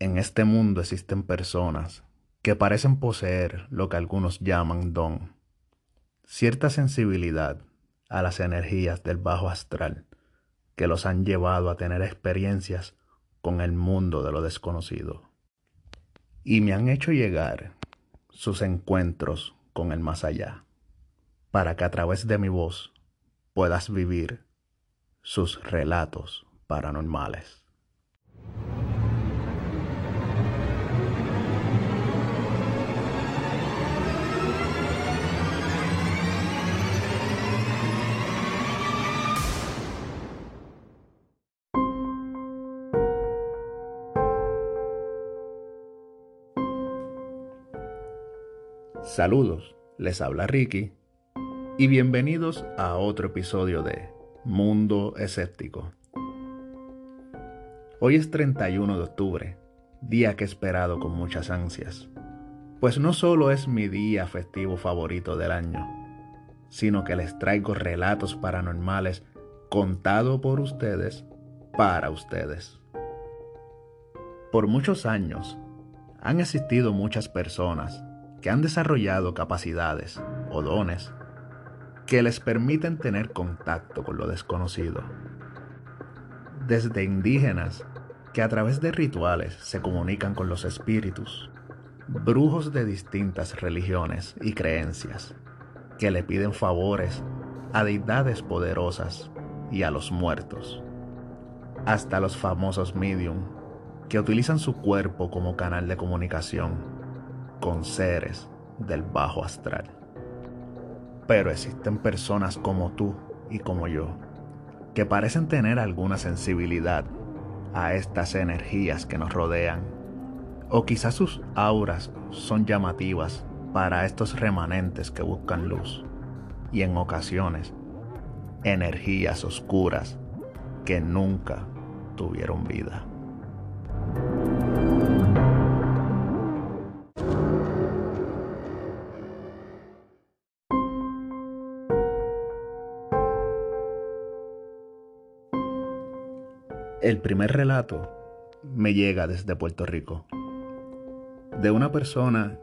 En este mundo existen personas que parecen poseer lo que algunos llaman don, cierta sensibilidad a las energías del bajo astral que los han llevado a tener experiencias con el mundo de lo desconocido. Y me han hecho llegar sus encuentros con el más allá, para que a través de mi voz puedas vivir sus relatos paranormales. Saludos, les habla Ricky y bienvenidos a otro episodio de Mundo Escéptico. Hoy es 31 de octubre, día que he esperado con muchas ansias, pues no solo es mi día festivo favorito del año, sino que les traigo relatos paranormales contados por ustedes para ustedes. Por muchos años han existido muchas personas que han desarrollado capacidades o dones que les permiten tener contacto con lo desconocido. Desde indígenas que a través de rituales se comunican con los espíritus, brujos de distintas religiones y creencias que le piden favores a deidades poderosas y a los muertos, hasta los famosos medium que utilizan su cuerpo como canal de comunicación con seres del bajo astral. Pero existen personas como tú y como yo, que parecen tener alguna sensibilidad a estas energías que nos rodean, o quizás sus auras son llamativas para estos remanentes que buscan luz, y en ocasiones energías oscuras que nunca tuvieron vida. El primer relato me llega desde Puerto Rico, de una persona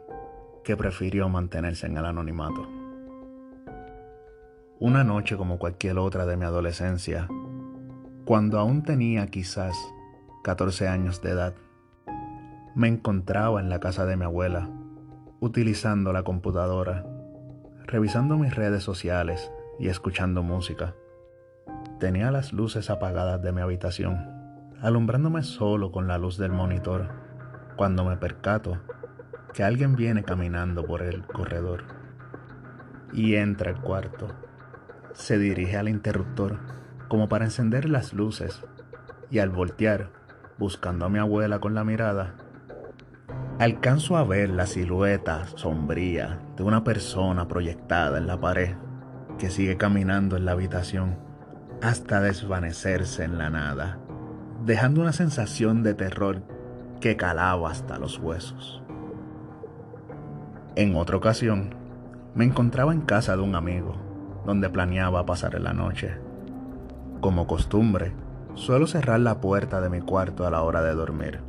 que prefirió mantenerse en el anonimato. Una noche como cualquier otra de mi adolescencia, cuando aún tenía quizás 14 años de edad, me encontraba en la casa de mi abuela, utilizando la computadora, revisando mis redes sociales y escuchando música. Tenía las luces apagadas de mi habitación, alumbrándome solo con la luz del monitor, cuando me percato que alguien viene caminando por el corredor y entra al cuarto. Se dirige al interruptor como para encender las luces y al voltear, buscando a mi abuela con la mirada, alcanzo a ver la silueta sombría de una persona proyectada en la pared que sigue caminando en la habitación hasta desvanecerse en la nada, dejando una sensación de terror que calaba hasta los huesos. En otra ocasión, me encontraba en casa de un amigo, donde planeaba pasar la noche. Como costumbre, suelo cerrar la puerta de mi cuarto a la hora de dormir.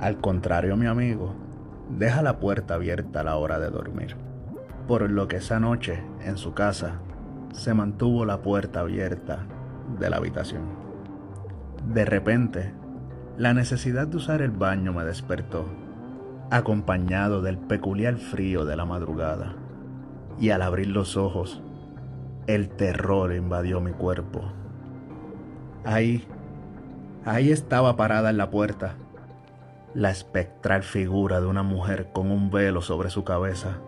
Al contrario, mi amigo, deja la puerta abierta a la hora de dormir, por lo que esa noche, en su casa, se mantuvo la puerta abierta de la habitación. De repente, la necesidad de usar el baño me despertó, acompañado del peculiar frío de la madrugada, y al abrir los ojos, el terror invadió mi cuerpo. Ahí, ahí estaba parada en la puerta, la espectral figura de una mujer con un velo sobre su cabeza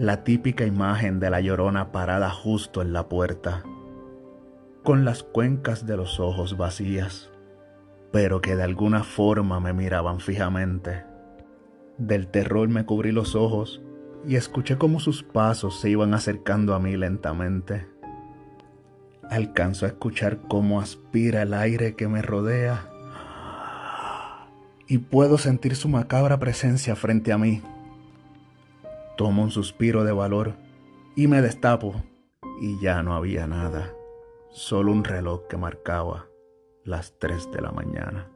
la típica imagen de la llorona parada justo en la puerta, con las cuencas de los ojos vacías, pero que de alguna forma me miraban fijamente. Del terror me cubrí los ojos y escuché cómo sus pasos se iban acercando a mí lentamente. Alcanzo a escuchar cómo aspira el aire que me rodea y puedo sentir su macabra presencia frente a mí. Tomo un suspiro de valor y me destapo y ya no había nada, solo un reloj que marcaba las 3 de la mañana.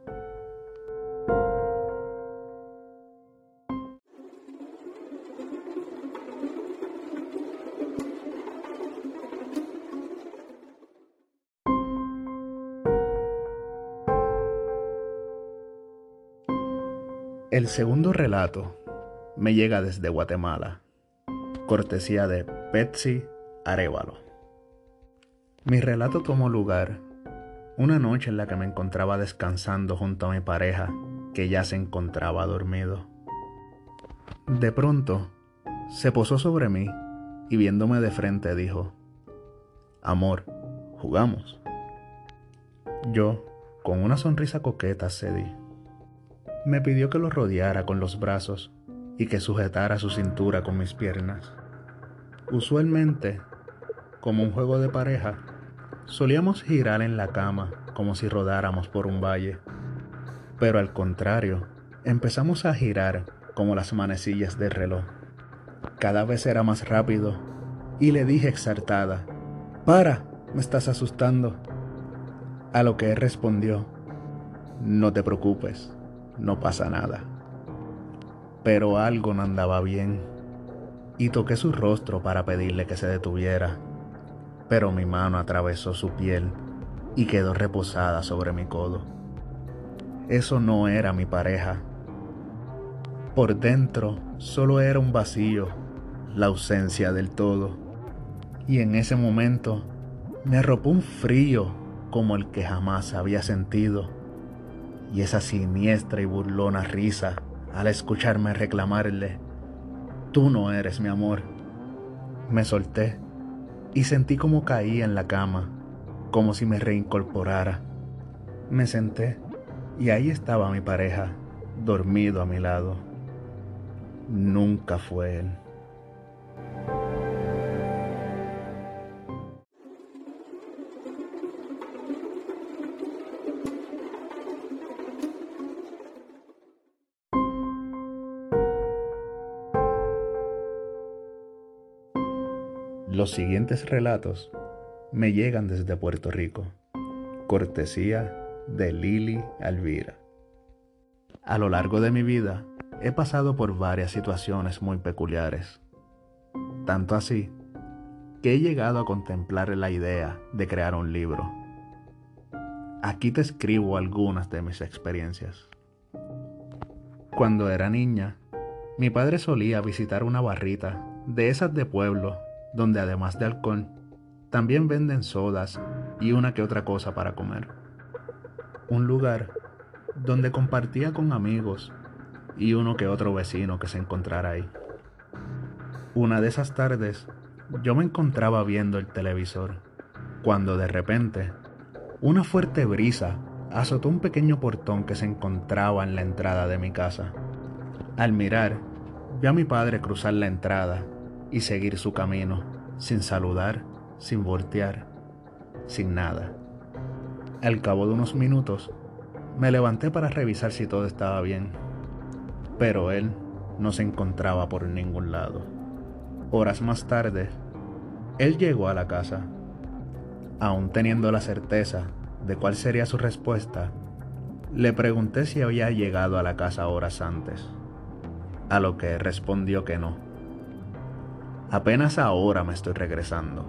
El segundo relato me llega desde Guatemala, cortesía de Betsy Arevalo. Mi relato tomó lugar una noche en la que me encontraba descansando junto a mi pareja, que ya se encontraba dormido. De pronto, se posó sobre mí y viéndome de frente dijo, Amor, jugamos. Yo, con una sonrisa coqueta, cedí. Me pidió que lo rodeara con los brazos y que sujetara su cintura con mis piernas. Usualmente, como un juego de pareja, solíamos girar en la cama como si rodáramos por un valle. Pero al contrario, empezamos a girar como las manecillas del reloj. Cada vez era más rápido y le dije exaltada, Para, me estás asustando. A lo que él respondió, No te preocupes, no pasa nada. Pero algo no andaba bien y toqué su rostro para pedirle que se detuviera, pero mi mano atravesó su piel y quedó reposada sobre mi codo. Eso no era mi pareja. Por dentro solo era un vacío, la ausencia del todo. Y en ese momento me arropó un frío como el que jamás había sentido. Y esa siniestra y burlona risa al escucharme reclamarle, Tú no eres mi amor. Me solté y sentí como caía en la cama, como si me reincorporara. Me senté y ahí estaba mi pareja, dormido a mi lado. Nunca fue él. Los siguientes relatos me llegan desde Puerto Rico, cortesía de Lili Alvira. A lo largo de mi vida he pasado por varias situaciones muy peculiares, tanto así que he llegado a contemplar la idea de crear un libro. Aquí te escribo algunas de mis experiencias. Cuando era niña, mi padre solía visitar una barrita de esas de pueblo donde además de alcohol, también venden sodas y una que otra cosa para comer. Un lugar donde compartía con amigos y uno que otro vecino que se encontrara ahí. Una de esas tardes yo me encontraba viendo el televisor, cuando de repente una fuerte brisa azotó un pequeño portón que se encontraba en la entrada de mi casa. Al mirar, vi a mi padre cruzar la entrada y seguir su camino, sin saludar, sin voltear, sin nada. Al cabo de unos minutos, me levanté para revisar si todo estaba bien, pero él no se encontraba por ningún lado. Horas más tarde, él llegó a la casa. Aún teniendo la certeza de cuál sería su respuesta, le pregunté si había llegado a la casa horas antes, a lo que respondió que no. Apenas ahora me estoy regresando.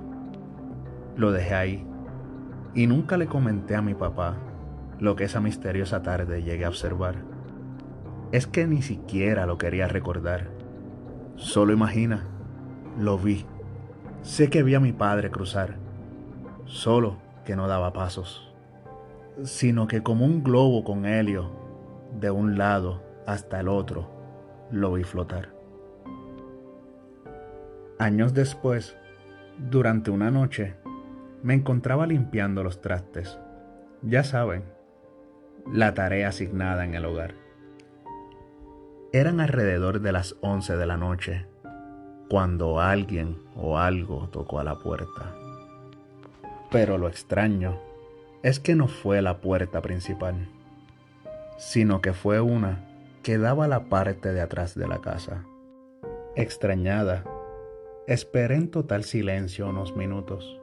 Lo dejé ahí y nunca le comenté a mi papá lo que esa misteriosa tarde llegué a observar. Es que ni siquiera lo quería recordar. Solo imagina, lo vi. Sé que vi a mi padre cruzar, solo que no daba pasos, sino que como un globo con helio, de un lado hasta el otro, lo vi flotar. Años después, durante una noche, me encontraba limpiando los trastes. Ya saben, la tarea asignada en el hogar. Eran alrededor de las 11 de la noche cuando alguien o algo tocó a la puerta. Pero lo extraño es que no fue la puerta principal, sino que fue una que daba la parte de atrás de la casa. Extrañada, Esperé en total silencio unos minutos.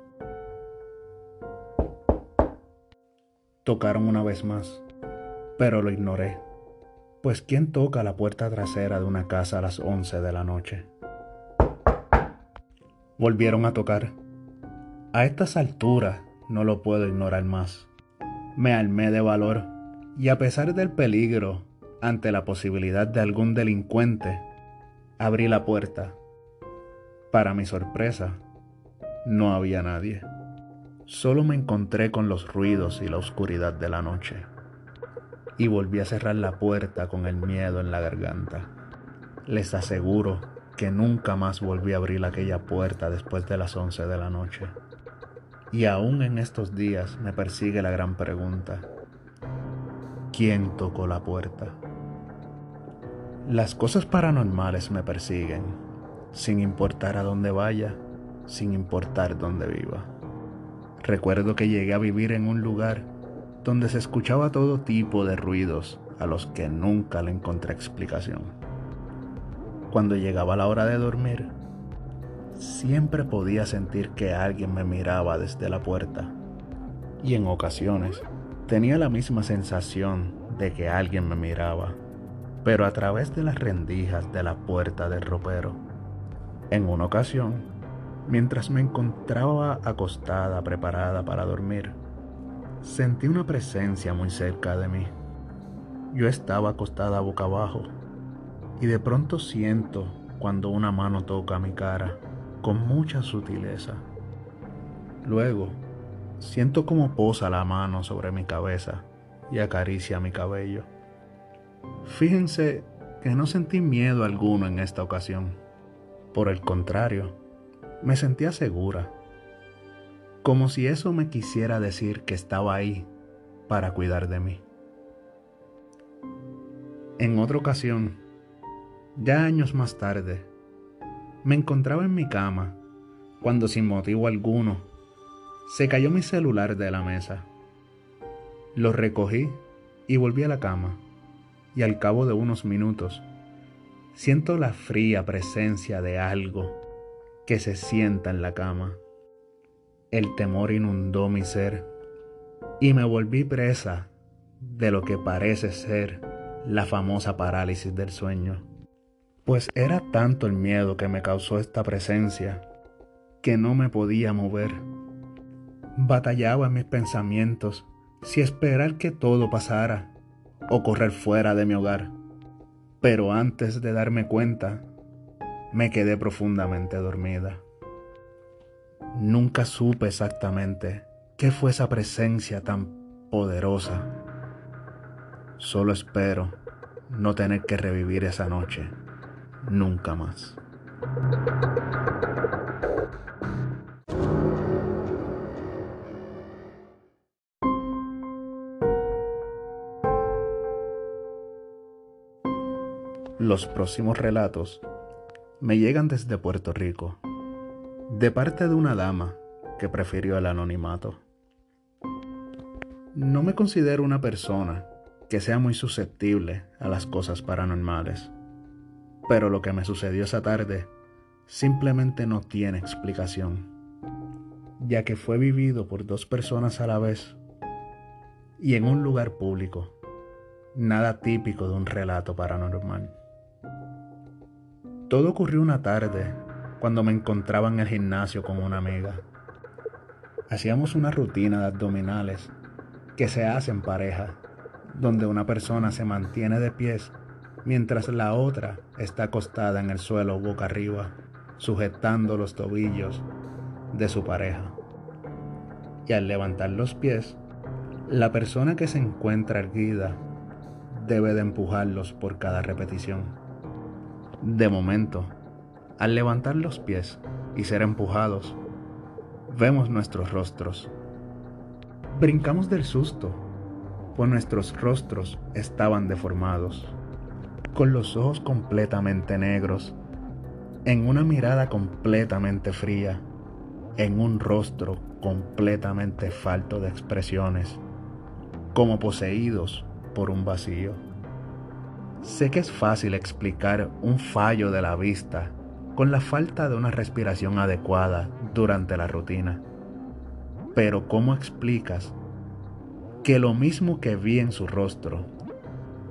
Tocaron una vez más, pero lo ignoré, pues ¿quién toca la puerta trasera de una casa a las 11 de la noche? Volvieron a tocar. A estas alturas no lo puedo ignorar más. Me armé de valor y a pesar del peligro, ante la posibilidad de algún delincuente, abrí la puerta. Para mi sorpresa, no había nadie. Solo me encontré con los ruidos y la oscuridad de la noche. Y volví a cerrar la puerta con el miedo en la garganta. Les aseguro que nunca más volví a abrir aquella puerta después de las once de la noche. Y aún en estos días me persigue la gran pregunta. ¿Quién tocó la puerta? Las cosas paranormales me persiguen, sin importar a dónde vaya, sin importar dónde viva. Recuerdo que llegué a vivir en un lugar donde se escuchaba todo tipo de ruidos a los que nunca le encontré explicación. Cuando llegaba la hora de dormir, siempre podía sentir que alguien me miraba desde la puerta. Y en ocasiones tenía la misma sensación de que alguien me miraba, pero a través de las rendijas de la puerta del ropero. En una ocasión, mientras me encontraba acostada preparada para dormir, sentí una presencia muy cerca de mí. Yo estaba acostada boca abajo y de pronto siento cuando una mano toca mi cara con mucha sutileza. Luego, siento como posa la mano sobre mi cabeza y acaricia mi cabello. Fíjense que no sentí miedo alguno en esta ocasión. Por el contrario, me sentía segura, como si eso me quisiera decir que estaba ahí para cuidar de mí. En otra ocasión, ya años más tarde, me encontraba en mi cama cuando sin motivo alguno se cayó mi celular de la mesa. Lo recogí y volví a la cama y al cabo de unos minutos siento la fría presencia de algo que se sienta en la cama. El temor inundó mi ser y me volví presa de lo que parece ser la famosa parálisis del sueño. Pues era tanto el miedo que me causó esta presencia que no me podía mover. Batallaba en mis pensamientos si esperar que todo pasara o correr fuera de mi hogar. Pero antes de darme cuenta, me quedé profundamente dormida. Nunca supe exactamente qué fue esa presencia tan poderosa. Solo espero no tener que revivir esa noche nunca más. Los próximos relatos me llegan desde Puerto Rico, de parte de una dama que prefirió el anonimato. No me considero una persona que sea muy susceptible a las cosas paranormales, pero lo que me sucedió esa tarde simplemente no tiene explicación, ya que fue vivido por dos personas a la vez y en un lugar público, nada típico de un relato paranormal. Todo ocurrió una tarde cuando me encontraba en el gimnasio con una amiga. Hacíamos una rutina de abdominales que se hace en pareja, donde una persona se mantiene de pies mientras la otra está acostada en el suelo boca arriba, sujetando los tobillos de su pareja. Y al levantar los pies, la persona que se encuentra erguida debe de empujarlos por cada repetición. De momento, al levantar los pies y ser empujados, vemos nuestros rostros. Brincamos del susto, pues nuestros rostros estaban deformados, con los ojos completamente negros, en una mirada completamente fría, en un rostro completamente falto de expresiones, como poseídos por un vacío. Sé que es fácil explicar un fallo de la vista con la falta de una respiración adecuada durante la rutina. Pero ¿cómo explicas que lo mismo que vi en su rostro,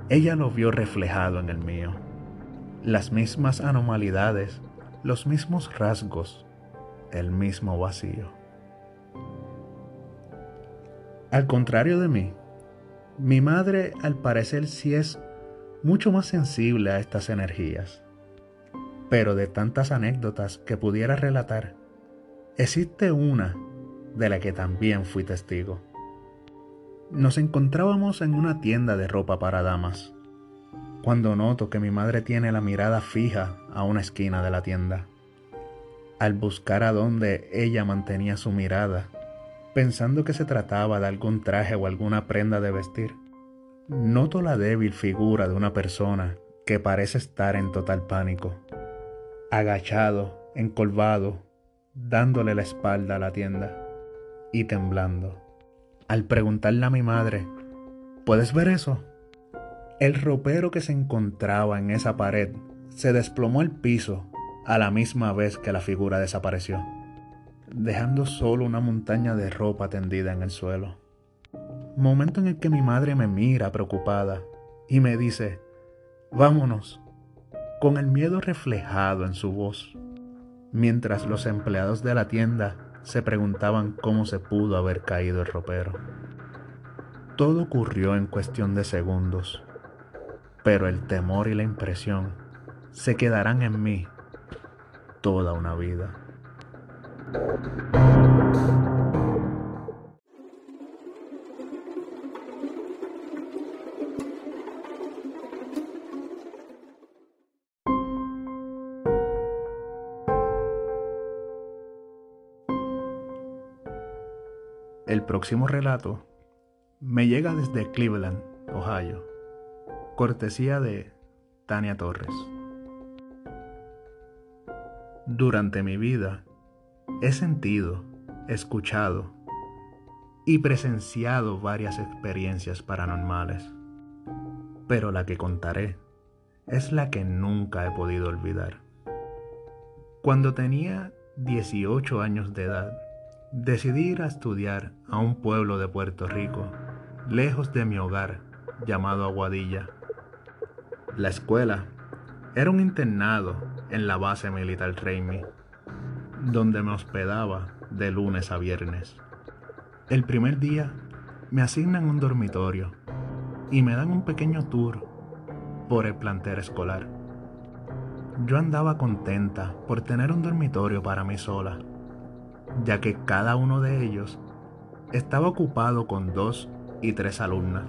ella lo vio reflejado en el mío? Las mismas anomalidades, los mismos rasgos, el mismo vacío. Al contrario de mí, mi madre al parecer sí es mucho más sensible a estas energías. Pero de tantas anécdotas que pudiera relatar, existe una de la que también fui testigo. Nos encontrábamos en una tienda de ropa para damas, cuando noto que mi madre tiene la mirada fija a una esquina de la tienda. Al buscar a dónde ella mantenía su mirada, pensando que se trataba de algún traje o alguna prenda de vestir, noto la débil figura de una persona que parece estar en total pánico, agachado, encolvado, dándole la espalda a la tienda y temblando. Al preguntarle a mi madre, ¿puedes ver eso? El ropero que se encontraba en esa pared se desplomó al piso a la misma vez que la figura desapareció, dejando solo una montaña de ropa tendida en el suelo. Momento en el que mi madre me mira preocupada y me dice, vámonos, con el miedo reflejado en su voz, mientras los empleados de la tienda se preguntaban cómo se pudo haber caído el ropero. Todo ocurrió en cuestión de segundos, pero el temor y la impresión se quedarán en mí toda una vida. El próximo relato me llega desde Cleveland, Ohio, cortesía de Tania Torres. Durante mi vida he sentido, escuchado y presenciado varias experiencias paranormales, pero la que contaré es la que nunca he podido olvidar. Cuando tenía 18 años de edad, decidí ir a estudiar a un pueblo de Puerto Rico, lejos de mi hogar, llamado Aguadilla. La escuela era un internado en la base militar Raimi, donde me hospedaba de lunes a viernes. El primer día me asignan un dormitorio y me dan un pequeño tour por el plantel escolar. Yo andaba contenta por tener un dormitorio para mí sola, ya que cada uno de ellos estaba ocupado con dos y tres alumnas.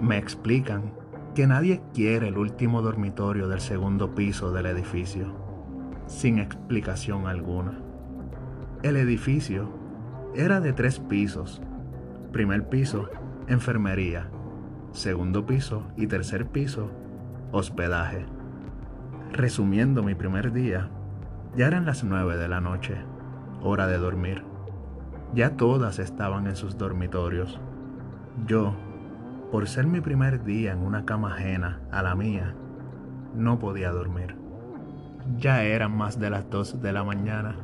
Me explican que nadie quiere el último dormitorio del segundo piso del edificio, sin explicación alguna. El edificio era de tres pisos. Primer piso, enfermería. Segundo piso y tercer piso, hospedaje. Resumiendo mi primer día, ya eran las nueve de la noche, hora de dormir. Ya todas estaban en sus dormitorios. Yo, por ser mi primer día en una cama ajena a la mía, no podía dormir. Ya eran más de las dos de la mañana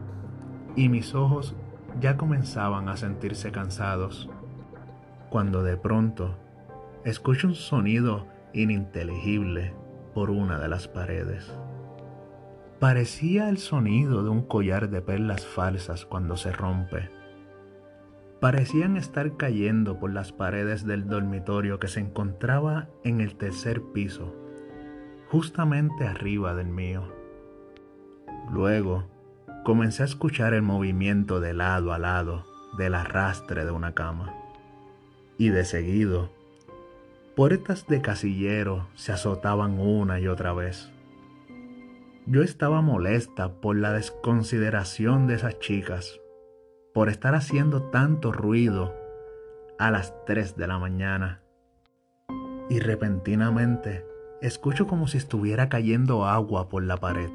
y mis ojos ya comenzaban a sentirse cansados, cuando de pronto escucho un sonido ininteligible por una de las paredes. Parecía el sonido de un collar de perlas falsas cuando se rompe parecían estar cayendo por las paredes del dormitorio que se encontraba en el tercer piso, justamente arriba del mío. Luego, comencé a escuchar el movimiento de lado a lado del arrastre de una cama. Y de seguido, puertas de casillero se azotaban una y otra vez. Yo estaba molesta por la desconsideración de esas chicas por estar haciendo tanto ruido a las 3 de la mañana. Y repentinamente escucho como si estuviera cayendo agua por la pared.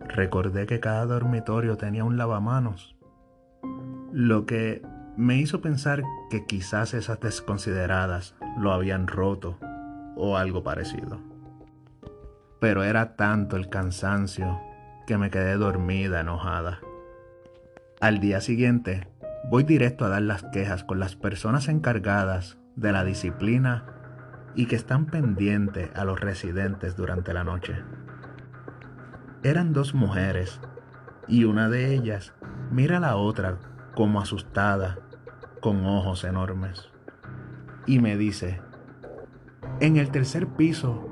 Recordé que cada dormitorio tenía un lavamanos, lo que me hizo pensar que quizás esas desconsideradas lo habían roto o algo parecido. Pero era tanto el cansancio que me quedé dormida enojada. Al día siguiente, voy directo a dar las quejas con las personas encargadas de la disciplina y que están pendientes a los residentes durante la noche. Eran dos mujeres y una de ellas mira a la otra como asustada, con ojos enormes, y me dice, En el tercer piso,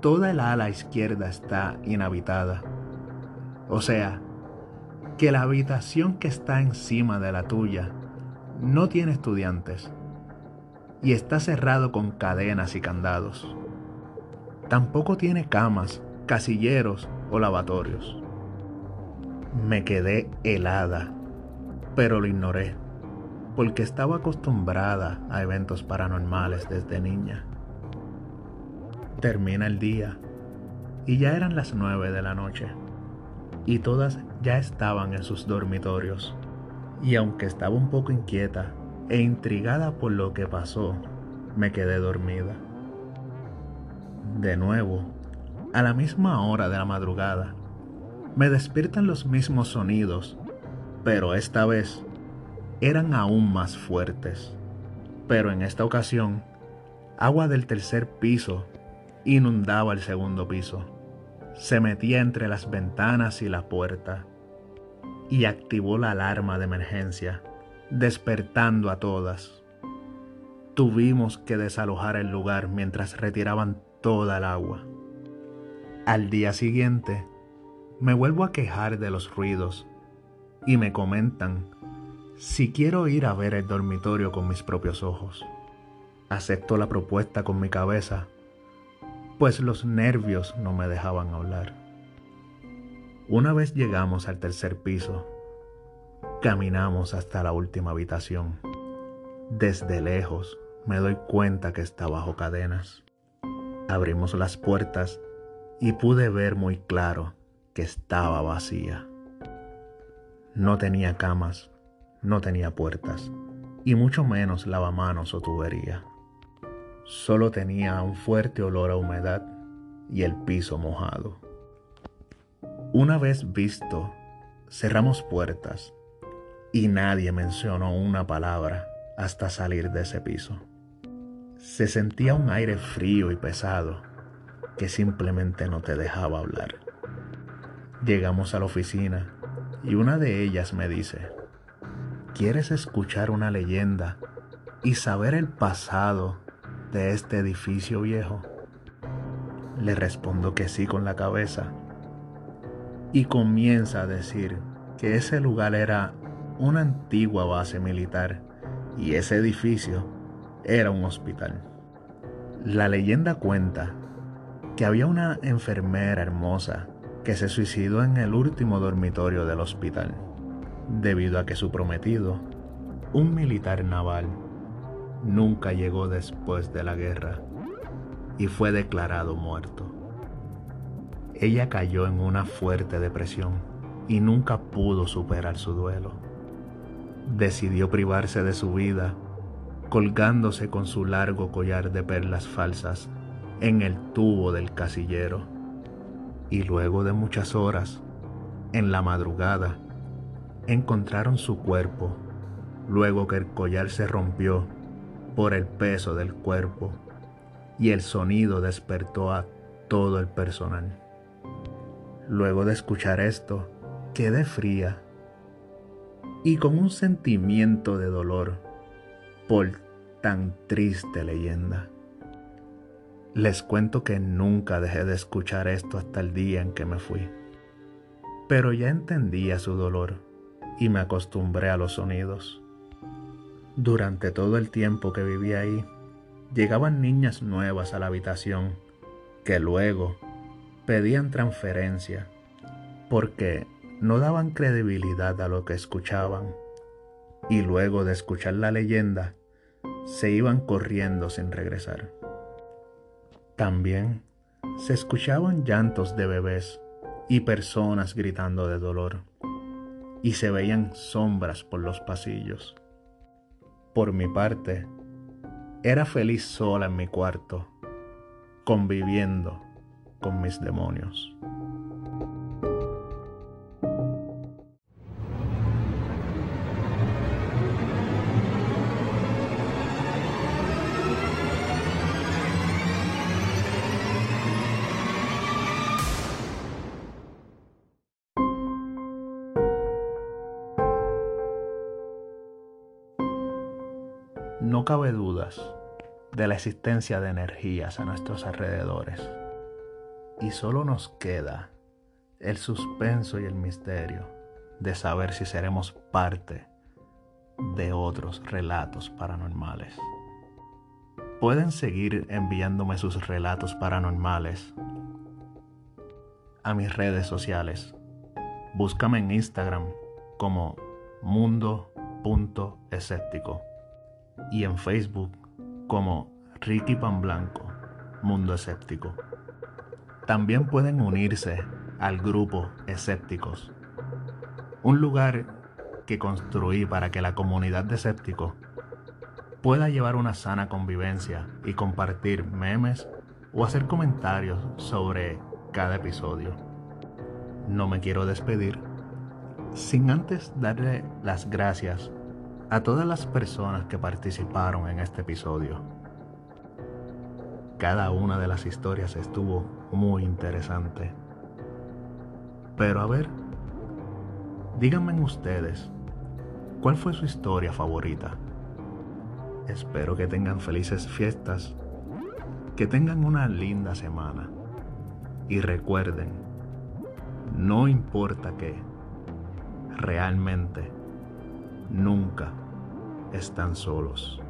toda el ala izquierda está inhabitada. O sea, que la habitación que está encima de la tuya no tiene estudiantes y está cerrado con cadenas y candados. Tampoco tiene camas, casilleros o lavatorios. Me quedé helada, pero lo ignoré, porque estaba acostumbrada a eventos paranormales desde niña. Termina el día y ya eran las nueve de la noche y todas ya estaban en sus dormitorios. Y aunque estaba un poco inquieta e intrigada por lo que pasó, me quedé dormida. De nuevo, a la misma hora de la madrugada, me despiertan los mismos sonidos, pero esta vez eran aún más fuertes. Pero en esta ocasión, agua del tercer piso inundaba el segundo piso. Se metía entre las ventanas y la puerta y activó la alarma de emergencia, despertando a todas. Tuvimos que desalojar el lugar mientras retiraban toda el agua. Al día siguiente, me vuelvo a quejar de los ruidos y me comentan si quiero ir a ver el dormitorio con mis propios ojos. Acepto la propuesta con mi cabeza, pues los nervios no me dejaban hablar. Una vez llegamos al tercer piso, caminamos hasta la última habitación. Desde lejos me doy cuenta que está bajo cadenas. Abrimos las puertas y pude ver muy claro que estaba vacía. No tenía camas, no tenía puertas y mucho menos lavamanos o tubería. Solo tenía un fuerte olor a humedad y el piso mojado. Una vez visto, cerramos puertas y nadie mencionó una palabra hasta salir de ese piso. Se sentía un aire frío y pesado que simplemente no te dejaba hablar. Llegamos a la oficina y una de ellas me dice, ¿quieres escuchar una leyenda y saber el pasado de este edificio viejo? Le respondo que sí con la cabeza y comienza a decir que ese lugar era una antigua base militar y ese edificio era un hospital. La leyenda cuenta que había una enfermera hermosa que se suicidó en el último dormitorio del hospital, debido a que su prometido, un militar naval, nunca llegó después de la guerra y fue declarado muerto. Ella cayó en una fuerte depresión y nunca pudo superar su duelo. Decidió privarse de su vida colgándose con su largo collar de perlas falsas en el tubo del casillero. Y luego de muchas horas, en la madrugada, encontraron su cuerpo, luego que el collar se rompió por el peso del cuerpo y el sonido despertó a todo el personal. Luego de escuchar esto, quedé fría y con un sentimiento de dolor por tan triste leyenda. Les cuento que nunca dejé de escuchar esto hasta el día en que me fui. Pero ya entendía su dolor y me acostumbré a los sonidos. Durante todo el tiempo que viví ahí, llegaban niñas nuevas a la habitación que luego pedían transferencia porque no daban credibilidad a lo que escuchaban y luego de escuchar la leyenda se iban corriendo sin regresar. También se escuchaban llantos de bebés y personas gritando de dolor, y se veían sombras por los pasillos. Por mi parte, era feliz sola en mi cuarto, conviviendo con mis demonios. No cabe dudas de la existencia de energías a nuestros alrededores. Y solo nos queda el suspenso y el misterio de saber si seremos parte de otros relatos paranormales. Pueden seguir enviándome sus relatos paranormales a mis redes sociales. Búscame en Instagram como mundo.escéptico y en Facebook como Ricky Pan Blanco, Mundo Escéptico. También pueden unirse al grupo Escépticos, un lugar que construí para que la comunidad de escépticos pueda llevar una sana convivencia y compartir memes o hacer comentarios sobre cada episodio. No me quiero despedir sin antes darle las gracias a todas las personas que participaron en este episodio. Cada una de las historias estuvo muy interesante. Pero a ver, díganme ustedes, ¿cuál fue su historia favorita? Espero que tengan felices fiestas, que tengan una linda semana y recuerden, no importa qué, realmente nunca están solos.